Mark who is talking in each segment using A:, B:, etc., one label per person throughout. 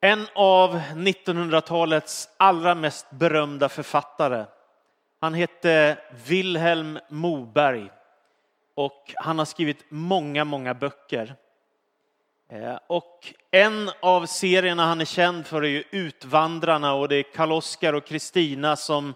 A: En av 1900-talets allra mest berömda författare. Han hette Wilhelm Moberg och han har skrivit många, många böcker. Eh, och en av serierna han är känd för är ju Utvandrarna och det är Karl-Oskar och Kristina som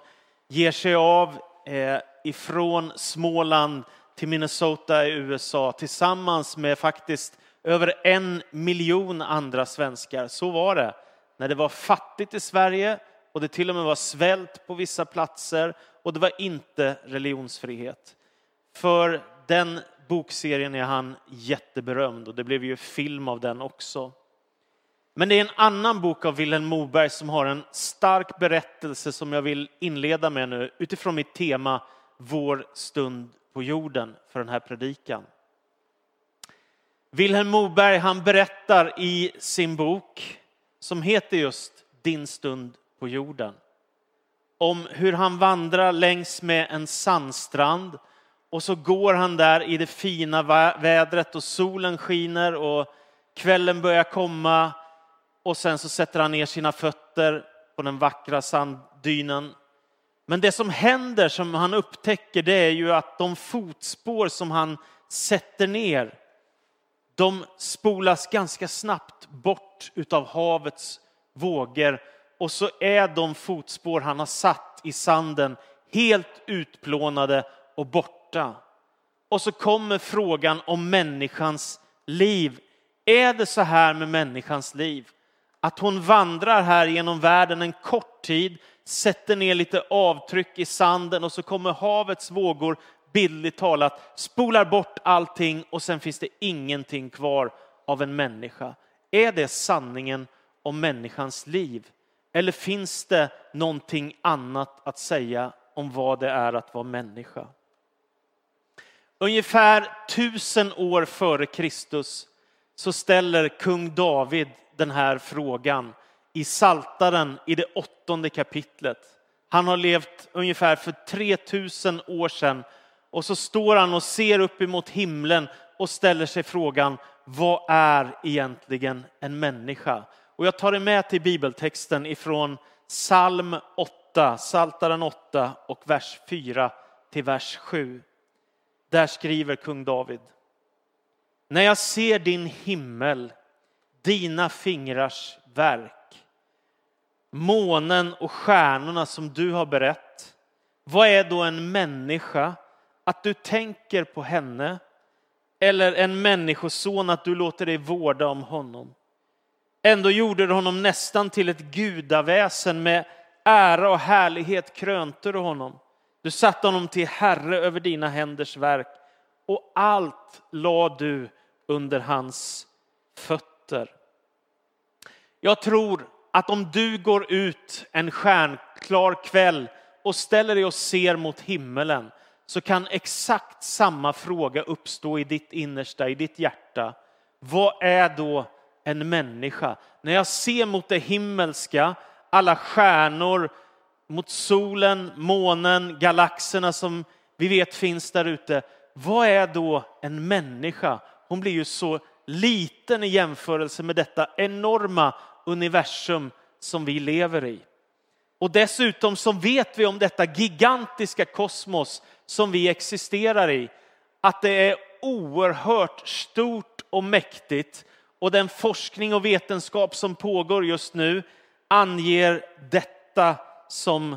A: ger sig av eh, ifrån Småland till Minnesota i USA tillsammans med faktiskt över en miljon andra svenskar. Så var det när det var fattigt i Sverige och det till och med var svält på vissa platser och det var inte religionsfrihet. För den bokserien är han jätteberömd och det blev ju film av den också. Men det är en annan bok av Vilhelm Moberg som har en stark berättelse som jag vill inleda med nu utifrån mitt tema Vår stund på jorden för den här predikan. Vilhelm Moberg han berättar i sin bok som heter just Din stund på jorden om hur han vandrar längs med en sandstrand och så går han där i det fina vädret och solen skiner och kvällen börjar komma och sen så sätter han ner sina fötter på den vackra sanddynen. Men det som händer som han upptäcker det är ju att de fotspår som han sätter ner de spolas ganska snabbt bort utav havets vågor och så är de fotspår han har satt i sanden helt utplånade och borta. Och så kommer frågan om människans liv. Är det så här med människans liv? Att hon vandrar här genom världen en kort tid, sätter ner lite avtryck i sanden och så kommer havets vågor bildligt talat spolar bort allting och sen finns det ingenting kvar av en människa. Är det sanningen om människans liv? Eller finns det någonting annat att säga om vad det är att vara människa? Ungefär tusen år före Kristus så ställer kung David den här frågan i Saltaren i det åttonde kapitlet. Han har levt ungefär för 3000 år sedan och så står han och ser upp emot himlen och ställer sig frågan, vad är egentligen en människa? Och jag tar det med till bibeltexten ifrån psalm 8, Saltaren 8 och vers 4 till vers 7. Där skriver kung David. När jag ser din himmel, dina fingrars verk, månen och stjärnorna som du har berett, vad är då en människa att du tänker på henne eller en människoson att du låter dig vårda om honom. Ändå gjorde du honom nästan till ett gudaväsen med ära och härlighet krönte du honom. Du satte honom till herre över dina händers verk och allt la du under hans fötter. Jag tror att om du går ut en stjärnklar kväll och ställer dig och ser mot himmelen så kan exakt samma fråga uppstå i ditt innersta, i ditt hjärta. Vad är då en människa? När jag ser mot det himmelska, alla stjärnor, mot solen, månen, galaxerna som vi vet finns där ute. Vad är då en människa? Hon blir ju så liten i jämförelse med detta enorma universum som vi lever i. Och dessutom så vet vi om detta gigantiska kosmos som vi existerar i, att det är oerhört stort och mäktigt och den forskning och vetenskap som pågår just nu anger detta som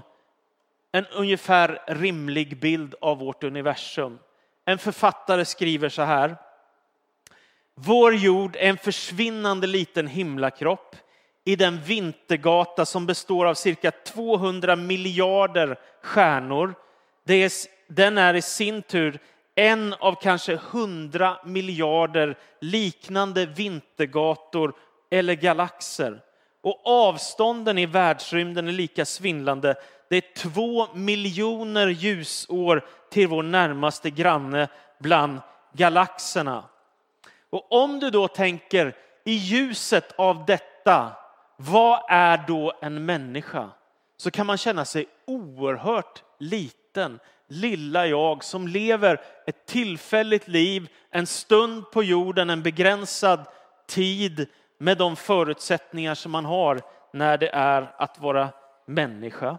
A: en ungefär rimlig bild av vårt universum. En författare skriver så här. Vår jord är en försvinnande liten himlakropp i den vintergata som består av cirka 200 miljarder stjärnor. Det är den är i sin tur en av kanske hundra miljarder liknande vintergator eller galaxer. Och avstånden i världsrymden är lika svindlande. Det är två miljoner ljusår till vår närmaste granne bland galaxerna. Och om du då tänker i ljuset av detta, vad är då en människa? Så kan man känna sig oerhört liten, lilla jag som lever ett tillfälligt liv, en stund på jorden, en begränsad tid med de förutsättningar som man har när det är att vara människa.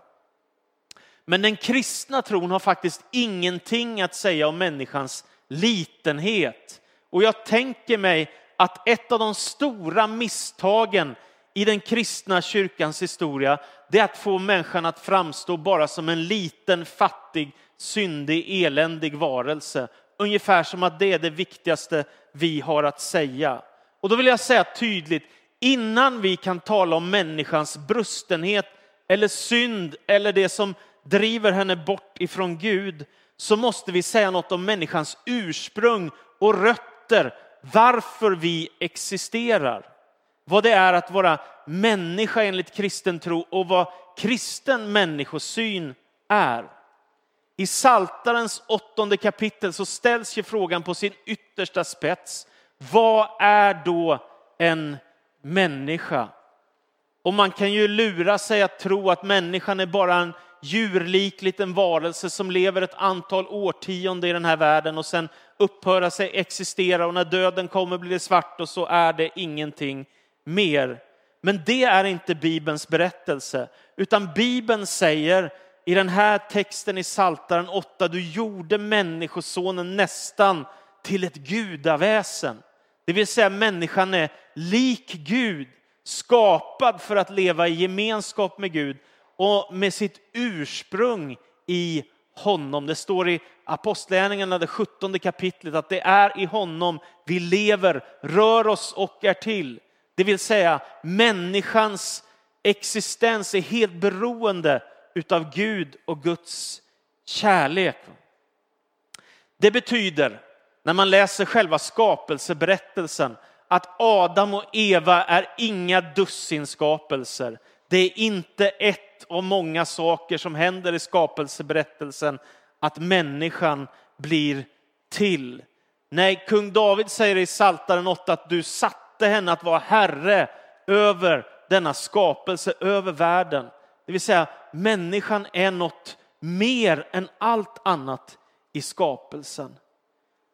A: Men den kristna tron har faktiskt ingenting att säga om människans litenhet. Och jag tänker mig att ett av de stora misstagen i den kristna kyrkans historia, det är att få människan att framstå bara som en liten, fattig, syndig, eländig varelse. Ungefär som att det är det viktigaste vi har att säga. Och då vill jag säga tydligt, innan vi kan tala om människans brustenhet eller synd eller det som driver henne bort ifrån Gud, så måste vi säga något om människans ursprung och rötter, varför vi existerar. Vad det är att vara människa enligt kristen tro och vad kristen människosyn är. I Saltarens åttonde kapitel så ställs ju frågan på sin yttersta spets. Vad är då en människa? Och man kan ju lura sig att tro att människan är bara en djurlik liten varelse som lever ett antal årtionden i den här världen och sen upphöra sig existera och när döden kommer blir det svart och så är det ingenting mer. Men det är inte Bibelns berättelse, utan Bibeln säger i den här texten i Saltaren 8, du gjorde människosonen nästan till ett gudaväsen. Det vill säga människan är lik Gud, skapad för att leva i gemenskap med Gud och med sitt ursprung i honom. Det står i Apostlagärningarna, det 17 kapitlet, att det är i honom vi lever, rör oss och är till. Det vill säga människans existens är helt beroende utav Gud och Guds kärlek. Det betyder, när man läser själva skapelseberättelsen, att Adam och Eva är inga dussinskapelser. Det är inte ett av många saker som händer i skapelseberättelsen att människan blir till. Nej, kung David säger i Saltaren 8 att du satte henne att vara herre över denna skapelse, över världen. Det vill säga, människan är något mer än allt annat i skapelsen.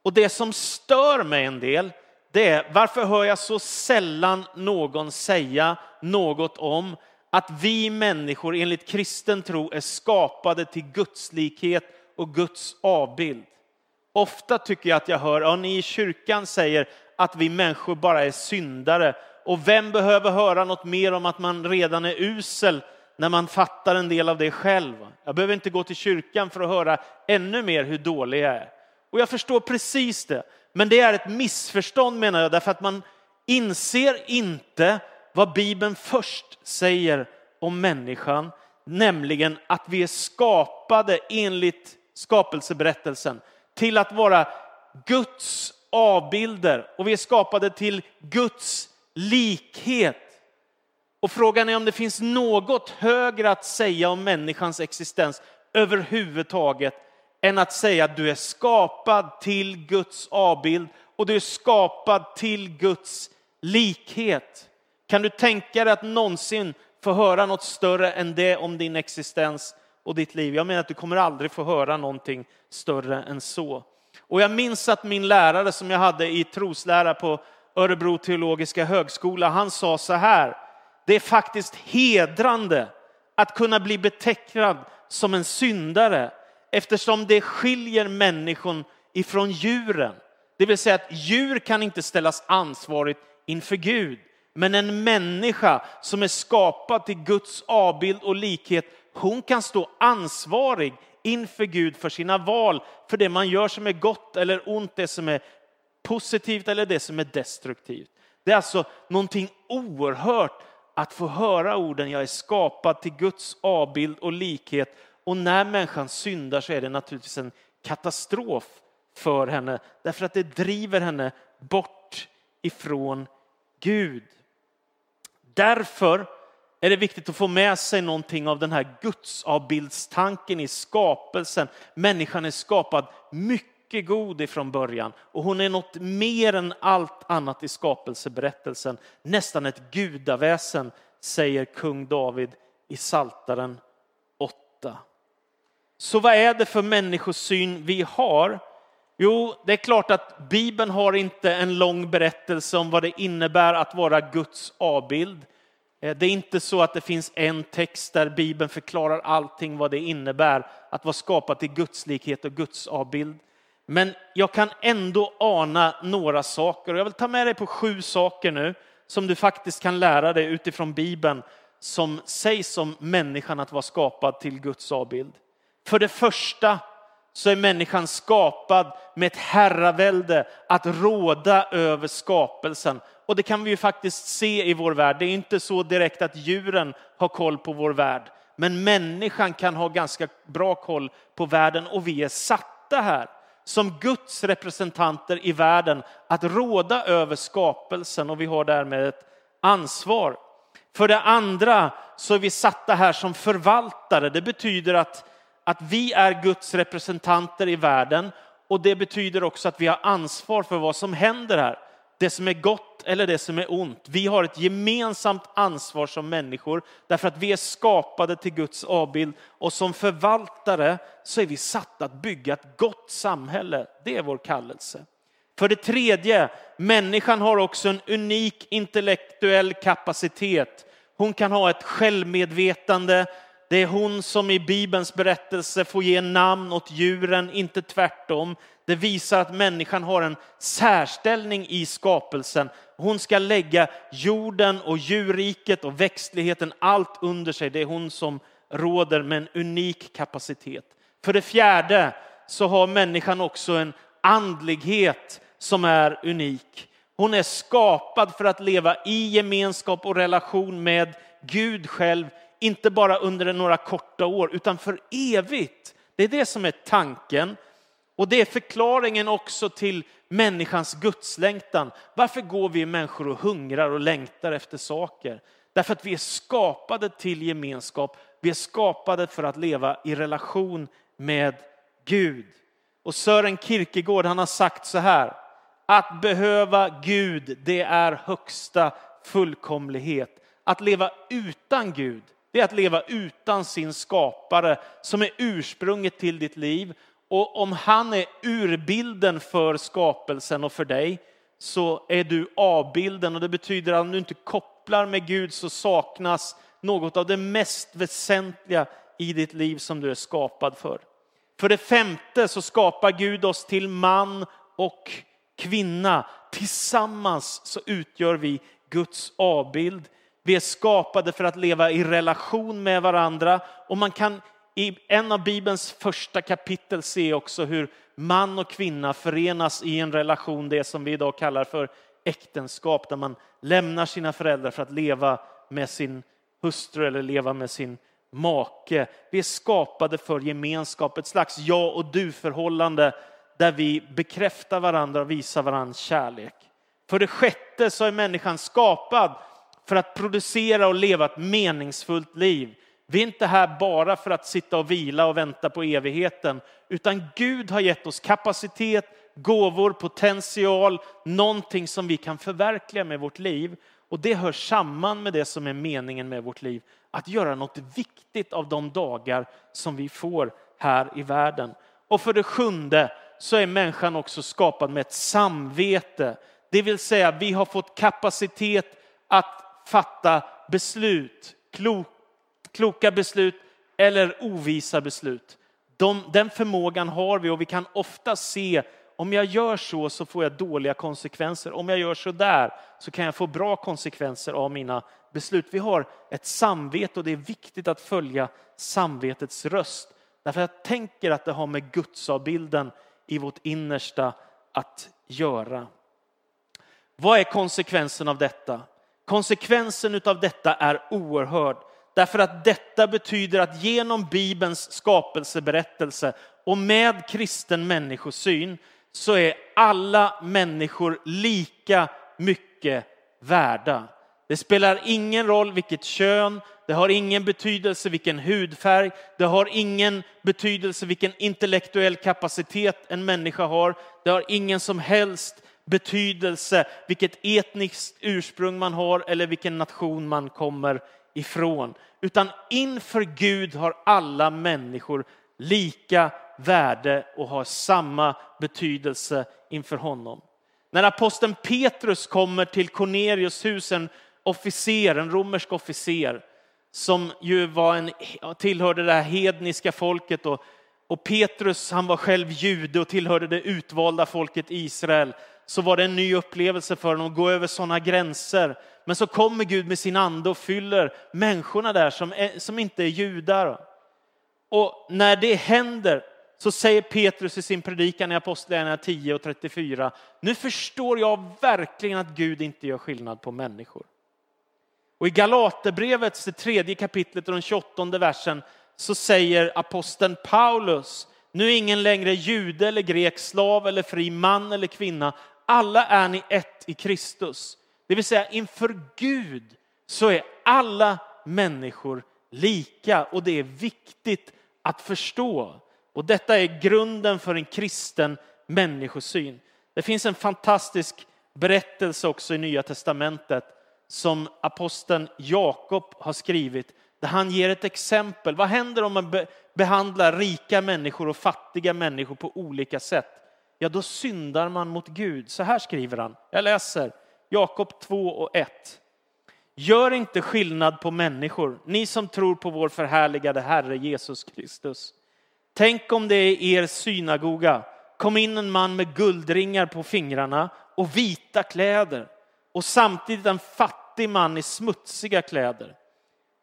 A: Och det som stör mig en del, det är varför hör jag så sällan någon säga något om att vi människor enligt kristen tro är skapade till Guds likhet och Guds avbild. Ofta tycker jag att jag hör, ja ni i kyrkan säger att vi människor bara är syndare. Och vem behöver höra något mer om att man redan är usel när man fattar en del av det själv? Jag behöver inte gå till kyrkan för att höra ännu mer hur dålig jag är. Och jag förstår precis det. Men det är ett missförstånd menar jag, därför att man inser inte vad Bibeln först säger om människan, nämligen att vi är skapade enligt skapelseberättelsen till att vara Guds avbilder och vi är skapade till Guds likhet. Och frågan är om det finns något högre att säga om människans existens överhuvudtaget än att säga att du är skapad till Guds avbild och du är skapad till Guds likhet. Kan du tänka dig att någonsin få höra något större än det om din existens och ditt liv? Jag menar att du kommer aldrig få höra någonting större än så. Och jag minns att min lärare som jag hade i troslära på Örebro teologiska högskola, han sa så här. Det är faktiskt hedrande att kunna bli betecknad som en syndare eftersom det skiljer människan ifrån djuren. Det vill säga att djur kan inte ställas ansvarigt inför Gud. Men en människa som är skapad till Guds avbild och likhet, hon kan stå ansvarig inför Gud för sina val, för det man gör som är gott eller ont, det som är positivt eller det som är destruktivt. Det är alltså någonting oerhört att få höra orden jag är skapad till Guds avbild och likhet. Och när människan syndar så är det naturligtvis en katastrof för henne, därför att det driver henne bort ifrån Gud. Därför är det viktigt att få med sig någonting av den här gudsavbildstanken i skapelsen. Människan är skapad mycket mycket god ifrån början och hon är något mer än allt annat i skapelseberättelsen. Nästan ett gudaväsen, säger kung David i Saltaren 8. Så vad är det för människosyn vi har? Jo, det är klart att Bibeln har inte en lång berättelse om vad det innebär att vara Guds avbild. Eh, det är inte så att det finns en text där Bibeln förklarar allting vad det innebär att vara skapad till gudslikhet och Guds avbild. Men jag kan ändå ana några saker och jag vill ta med dig på sju saker nu som du faktiskt kan lära dig utifrån Bibeln som sägs om människan att vara skapad till Guds avbild. För det första så är människan skapad med ett herravälde att råda över skapelsen. Och det kan vi ju faktiskt se i vår värld. Det är inte så direkt att djuren har koll på vår värld. Men människan kan ha ganska bra koll på världen och vi är satta här som Guds representanter i världen att råda över skapelsen och vi har därmed ett ansvar. För det andra så är vi satta här som förvaltare. Det betyder att, att vi är Guds representanter i världen och det betyder också att vi har ansvar för vad som händer här. Det som är gott eller det som är ont. Vi har ett gemensamt ansvar som människor därför att vi är skapade till Guds avbild och som förvaltare så är vi satta att bygga ett gott samhälle. Det är vår kallelse. För det tredje, människan har också en unik intellektuell kapacitet. Hon kan ha ett självmedvetande. Det är hon som i Bibelns berättelse får ge namn åt djuren, inte tvärtom. Det visar att människan har en särställning i skapelsen. Hon ska lägga jorden och djurriket och växtligheten allt under sig. Det är hon som råder med en unik kapacitet. För det fjärde så har människan också en andlighet som är unik. Hon är skapad för att leva i gemenskap och relation med Gud själv, inte bara under några korta år, utan för evigt. Det är det som är tanken. Och det är förklaringen också till människans gudslängtan. Varför går vi människor och hungrar och längtar efter saker? Därför att vi är skapade till gemenskap. Vi är skapade för att leva i relation med Gud. Och Sören Kierkegaard han har sagt så här. Att behöva Gud, det är högsta fullkomlighet. Att leva utan Gud, det är att leva utan sin skapare som är ursprunget till ditt liv. Och om han är urbilden för skapelsen och för dig så är du avbilden och det betyder att om du inte kopplar med Gud så saknas något av det mest väsentliga i ditt liv som du är skapad för. För det femte så skapar Gud oss till man och kvinna. Tillsammans så utgör vi Guds avbild. Vi är skapade för att leva i relation med varandra och man kan i en av Bibelns första kapitel se också hur man och kvinna förenas i en relation, det som vi idag kallar för äktenskap, där man lämnar sina föräldrar för att leva med sin hustru eller leva med sin make. Vi är skapade för gemenskap, ett slags jag och du-förhållande där vi bekräftar varandra och visar varandra kärlek. För det sjätte så är människan skapad för att producera och leva ett meningsfullt liv. Vi är inte här bara för att sitta och vila och vänta på evigheten, utan Gud har gett oss kapacitet, gåvor, potential, någonting som vi kan förverkliga med vårt liv. Och det hör samman med det som är meningen med vårt liv, att göra något viktigt av de dagar som vi får här i världen. Och för det sjunde så är människan också skapad med ett samvete. Det vill säga vi har fått kapacitet att fatta beslut, klok, kloka beslut eller ovisa beslut. De, den förmågan har vi och vi kan ofta se om jag gör så så får jag dåliga konsekvenser. Om jag gör så där så kan jag få bra konsekvenser av mina beslut. Vi har ett samvete och det är viktigt att följa samvetets röst. Därför jag tänker att det har med gudsavbilden i vårt innersta att göra. Vad är konsekvensen av detta? Konsekvensen av detta är oerhörd. Därför att detta betyder att genom Bibelns skapelseberättelse och med kristen människosyn så är alla människor lika mycket värda. Det spelar ingen roll vilket kön, det har ingen betydelse vilken hudfärg, det har ingen betydelse vilken intellektuell kapacitet en människa har, det har ingen som helst betydelse vilket etniskt ursprung man har eller vilken nation man kommer ifrån. Utan inför Gud har alla människor lika värde och har samma betydelse inför honom. När aposteln Petrus kommer till Cornelius hus, en officer, en romersk officer, som ju var en, tillhörde det här hedniska folket. Och, och Petrus, han var själv jude och tillhörde det utvalda folket Israel. Så var det en ny upplevelse för honom att gå över sådana gränser. Men så kommer Gud med sin ande och fyller människorna där som, är, som inte är judar. Och när det händer så säger Petrus i sin predikan i Apostlagärningarna 10 och 34, nu förstår jag verkligen att Gud inte gör skillnad på människor. Och i Galaterbrevets det tredje kapitlet och den 28 versen så säger aposteln Paulus, nu är ingen längre jude eller grek, slav eller fri, man eller kvinna. Alla är ni ett i Kristus. Det vill säga inför Gud så är alla människor lika och det är viktigt att förstå. Och detta är grunden för en kristen människosyn. Det finns en fantastisk berättelse också i Nya Testamentet som aposteln Jakob har skrivit där han ger ett exempel. Vad händer om man behandlar rika människor och fattiga människor på olika sätt? Ja, då syndar man mot Gud. Så här skriver han. Jag läser Jakob 2 och 1. Gör inte skillnad på människor, ni som tror på vår förhärligade Herre Jesus Kristus. Tänk om det är er synagoga kom in en man med guldringar på fingrarna och vita kläder och samtidigt en fattig man i smutsiga kläder.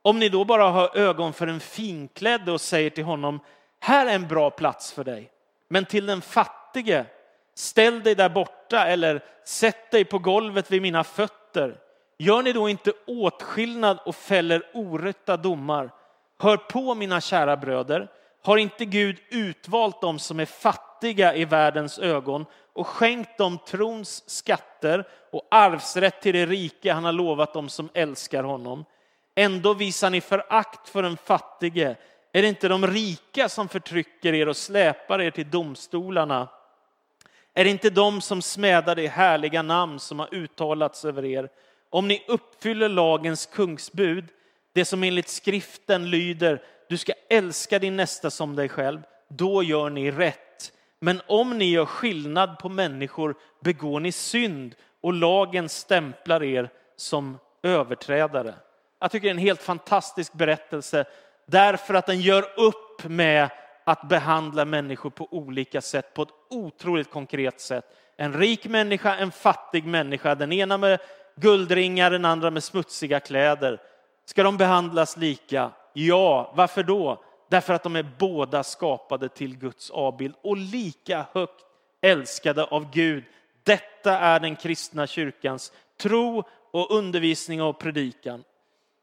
A: Om ni då bara har ögon för en finklädd och säger till honom, här är en bra plats för dig. Men till den fattige, ställ dig där borta eller sätt dig på golvet vid mina fötter. Gör ni då inte åtskillnad och fäller orätta domar? Hör på mina kära bröder, har inte Gud utvalt dem som är fattiga i världens ögon och skänkt dem trons skatter och arvsrätt till det rike han har lovat dem som älskar honom? Ändå visar ni förakt för den fattige. Är det inte de rika som förtrycker er och släpar er till domstolarna? Är det inte de som smädar det härliga namn som har uttalats över er? Om ni uppfyller lagens kungsbud, det som enligt skriften lyder, du ska älska din nästa som dig själv, då gör ni rätt. Men om ni gör skillnad på människor begår ni synd och lagen stämplar er som överträdare. Jag tycker det är en helt fantastisk berättelse därför att den gör upp med att behandla människor på olika sätt, på ett otroligt konkret sätt. En rik människa, en fattig människa, den ena med guldringar, den andra med smutsiga kläder. Ska de behandlas lika? Ja, varför då? Därför att de är båda skapade till Guds avbild och lika högt älskade av Gud. Detta är den kristna kyrkans tro och undervisning och predikan.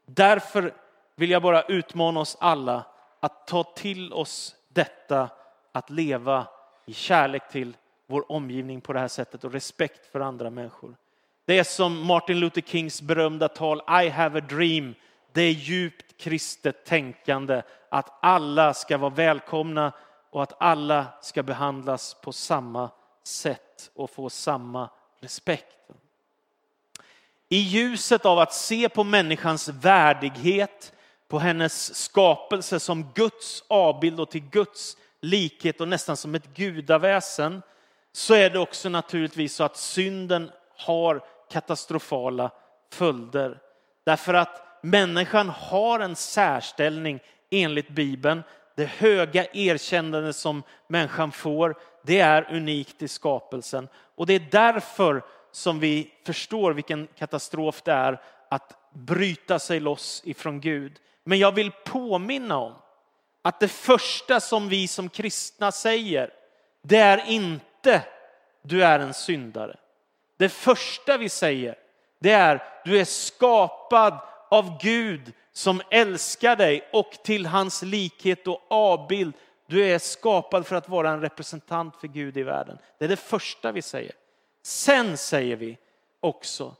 A: Därför vill jag bara utmana oss alla att ta till oss detta att leva i kärlek till vår omgivning på det här sättet och respekt för andra människor. Det är som Martin Luther Kings berömda tal I have a dream. Det är djupt kristet tänkande att alla ska vara välkomna och att alla ska behandlas på samma sätt och få samma respekt. I ljuset av att se på människans värdighet, på hennes skapelse som Guds avbild och till Guds likhet och nästan som ett gudaväsen, så är det också naturligtvis så att synden har katastrofala följder. Därför att människan har en särställning enligt Bibeln. Det höga erkännande som människan får, det är unikt i skapelsen. Och det är därför som vi förstår vilken katastrof det är att bryta sig loss ifrån Gud. Men jag vill påminna om att det första som vi som kristna säger, det är inte du är en syndare. Det första vi säger, det är du är skapad av Gud som älskar dig och till hans likhet och avbild. Du är skapad för att vara en representant för Gud i världen. Det är det första vi säger. Sen säger vi också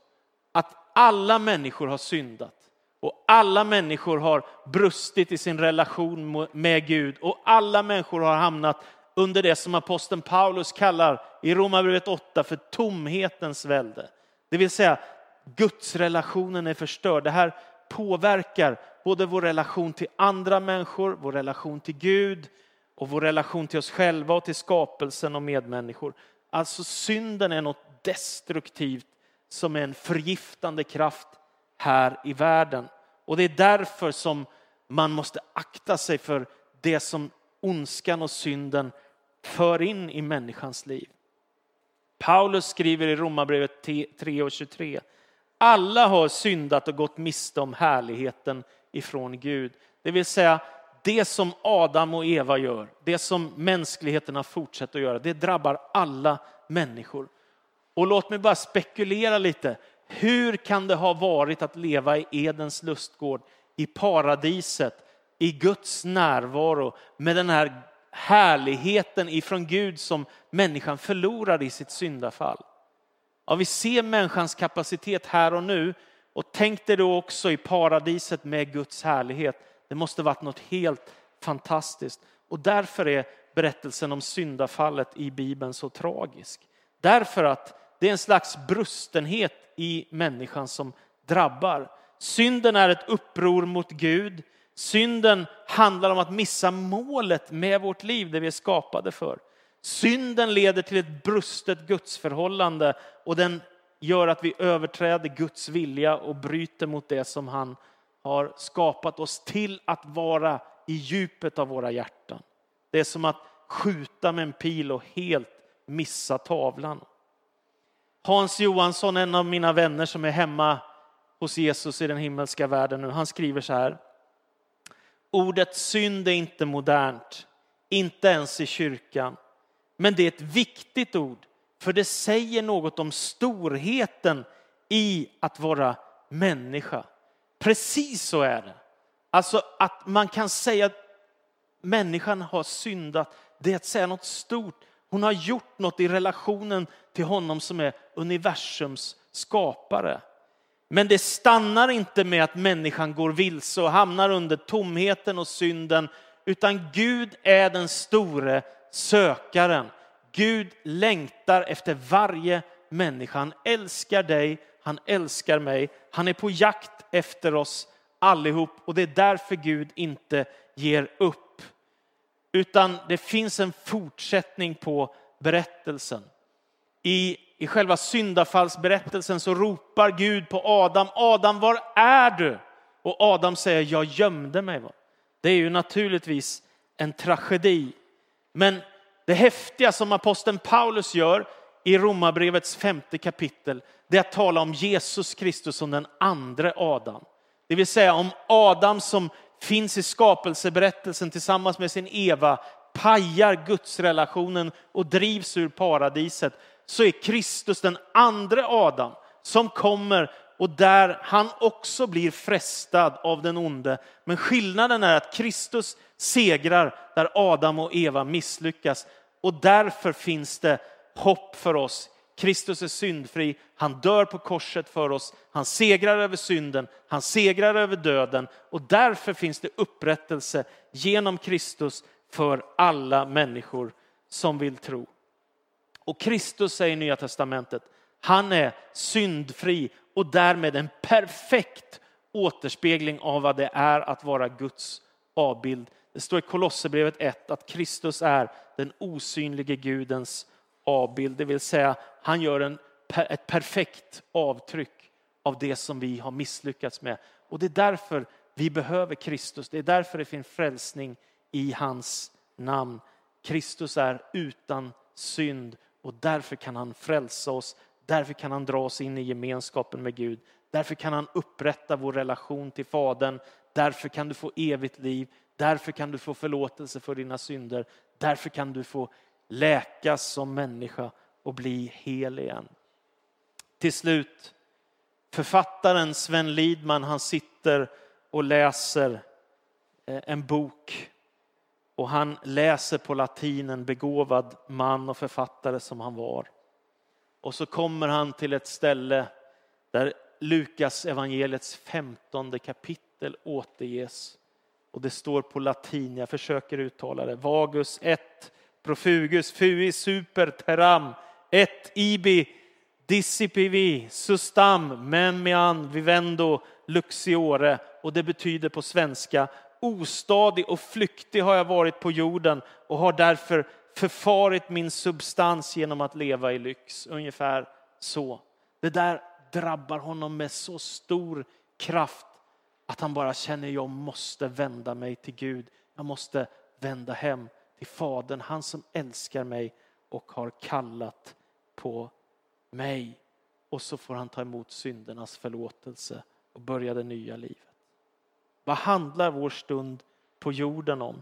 A: att alla människor har syndat och alla människor har brustit i sin relation med Gud och alla människor har hamnat under det som aposteln Paulus kallar i Romarbrevet 8 för tomhetens välde. Det vill säga Guds relationen är förstörd. Det här påverkar både vår relation till andra människor, vår relation till Gud och vår relation till oss själva och till skapelsen och medmänniskor. Alltså synden är något destruktivt som är en förgiftande kraft här i världen. Och det är därför som man måste akta sig för det som ondskan och synden för in i människans liv. Paulus skriver i Romarbrevet 3 och 23. Alla har syndat och gått miste om härligheten ifrån Gud. Det vill säga det som Adam och Eva gör, det som mänskligheten har fortsatt att göra, det drabbar alla människor. Och låt mig bara spekulera lite. Hur kan det ha varit att leva i Edens lustgård, i paradiset, i Guds närvaro med den här härligheten ifrån Gud som människan förlorar i sitt syndafall? Ja, vi ser människans kapacitet här och nu och tänk dig då också i paradiset med Guds härlighet. Det måste varit något helt fantastiskt och därför är berättelsen om syndafallet i Bibeln så tragisk. Därför att det är en slags brustenhet i människan som drabbar. Synden är ett uppror mot Gud. Synden handlar om att missa målet med vårt liv, det vi är skapade för. Synden leder till ett brustet gudsförhållande och den gör att vi överträder Guds vilja och bryter mot det som han har skapat oss till att vara i djupet av våra hjärtan. Det är som att skjuta med en pil och helt missa tavlan. Hans Johansson, en av mina vänner som är hemma hos Jesus i den himmelska världen nu, han skriver så här. Ordet synd är inte modernt, inte ens i kyrkan. Men det är ett viktigt ord, för det säger något om storheten i att vara människa. Precis så är det. Alltså att man kan säga att människan har syndat, det är att säga något stort. Hon har gjort något i relationen till honom som är universums skapare. Men det stannar inte med att människan går vilse och hamnar under tomheten och synden, utan Gud är den store sökaren. Gud längtar efter varje människa. Han älskar dig, han älskar mig. Han är på jakt efter oss allihop och det är därför Gud inte ger upp. Utan det finns en fortsättning på berättelsen. I, I själva syndafallsberättelsen så ropar Gud på Adam, Adam var är du? Och Adam säger, jag gömde mig. Det är ju naturligtvis en tragedi. Men det häftiga som aposteln Paulus gör i Romarbrevets femte kapitel, det är att tala om Jesus Kristus som den andra Adam. Det vill säga om Adam som finns i skapelseberättelsen tillsammans med sin Eva, pajar gudsrelationen och drivs ur paradiset, så är Kristus den andra Adam som kommer och där han också blir frestad av den onde. Men skillnaden är att Kristus segrar där Adam och Eva misslyckas. Och därför finns det hopp för oss. Kristus är syndfri, han dör på korset för oss, han segrar över synden, han segrar över döden och därför finns det upprättelse genom Kristus för alla människor som vill tro. Och Kristus säger i Nya Testamentet, han är syndfri och därmed en perfekt återspegling av vad det är att vara Guds avbild. Det står i Kolosserbrevet 1 att Kristus är den osynlige Gudens avbild, det vill säga han gör en, ett perfekt avtryck av det som vi har misslyckats med. Och det är därför vi behöver Kristus, det är därför det finns frälsning i hans namn. Kristus är utan synd och därför kan han frälsa oss, därför kan han dra oss in i gemenskapen med Gud. Därför kan han upprätta vår relation till Fadern, därför kan du få evigt liv, därför kan du få förlåtelse för dina synder, därför kan du få läkas som människa och bli hel igen. Till slut, författaren Sven Lidman, han sitter och läser eh, en bok och han läser på latin, en begåvad man och författare som han var. Och så kommer han till ett ställe där Lukas evangeliets femtonde kapitel återges. Och det står på latin, jag försöker uttala det. Vagus 1, profugus, fui, super, teram, et ibi, dissipivi, sustam, memian, vivendo, luxiore. Och det betyder på svenska, Ostadig och flyktig har jag varit på jorden och har därför förfarit min substans genom att leva i lyx. Ungefär så. Det där drabbar honom med så stor kraft att han bara känner jag måste vända mig till Gud. Jag måste vända hem till Fadern, han som älskar mig och har kallat på mig. Och så får han ta emot syndernas förlåtelse och börja det nya livet. Vad handlar vår stund på jorden om?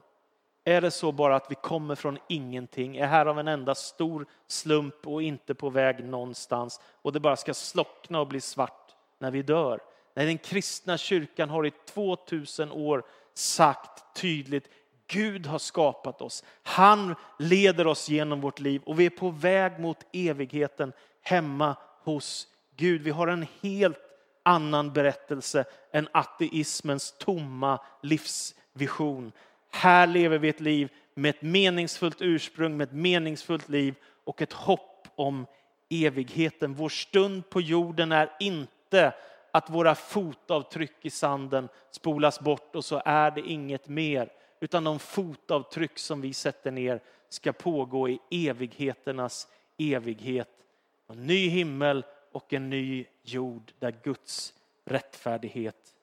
A: Är det så bara att vi kommer från ingenting, är här av en enda stor slump och inte på väg någonstans och det bara ska slockna och bli svart när vi dör? Nej, den kristna kyrkan har i 2000 år sagt tydligt Gud har skapat oss. Han leder oss genom vårt liv och vi är på väg mot evigheten hemma hos Gud. Vi har en helt annan berättelse än ateismens tomma livsvision. Här lever vi ett liv med ett meningsfullt ursprung, med ett meningsfullt liv och ett hopp om evigheten. Vår stund på jorden är inte att våra fotavtryck i sanden spolas bort och så är det inget mer. Utan de fotavtryck som vi sätter ner ska pågå i evigheternas evighet. En ny himmel och en ny jord där Guds rättfärdighet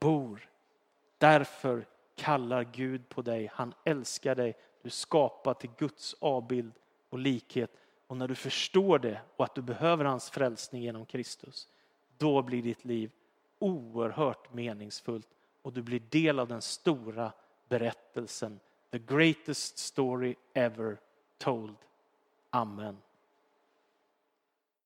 A: bor. Därför kallar Gud på dig. Han älskar dig. Du skapar till Guds avbild och likhet. Och när du förstår det och att du behöver hans frälsning genom Kristus, då blir ditt liv oerhört meningsfullt och du blir del av den stora berättelsen. The greatest story ever told. Amen.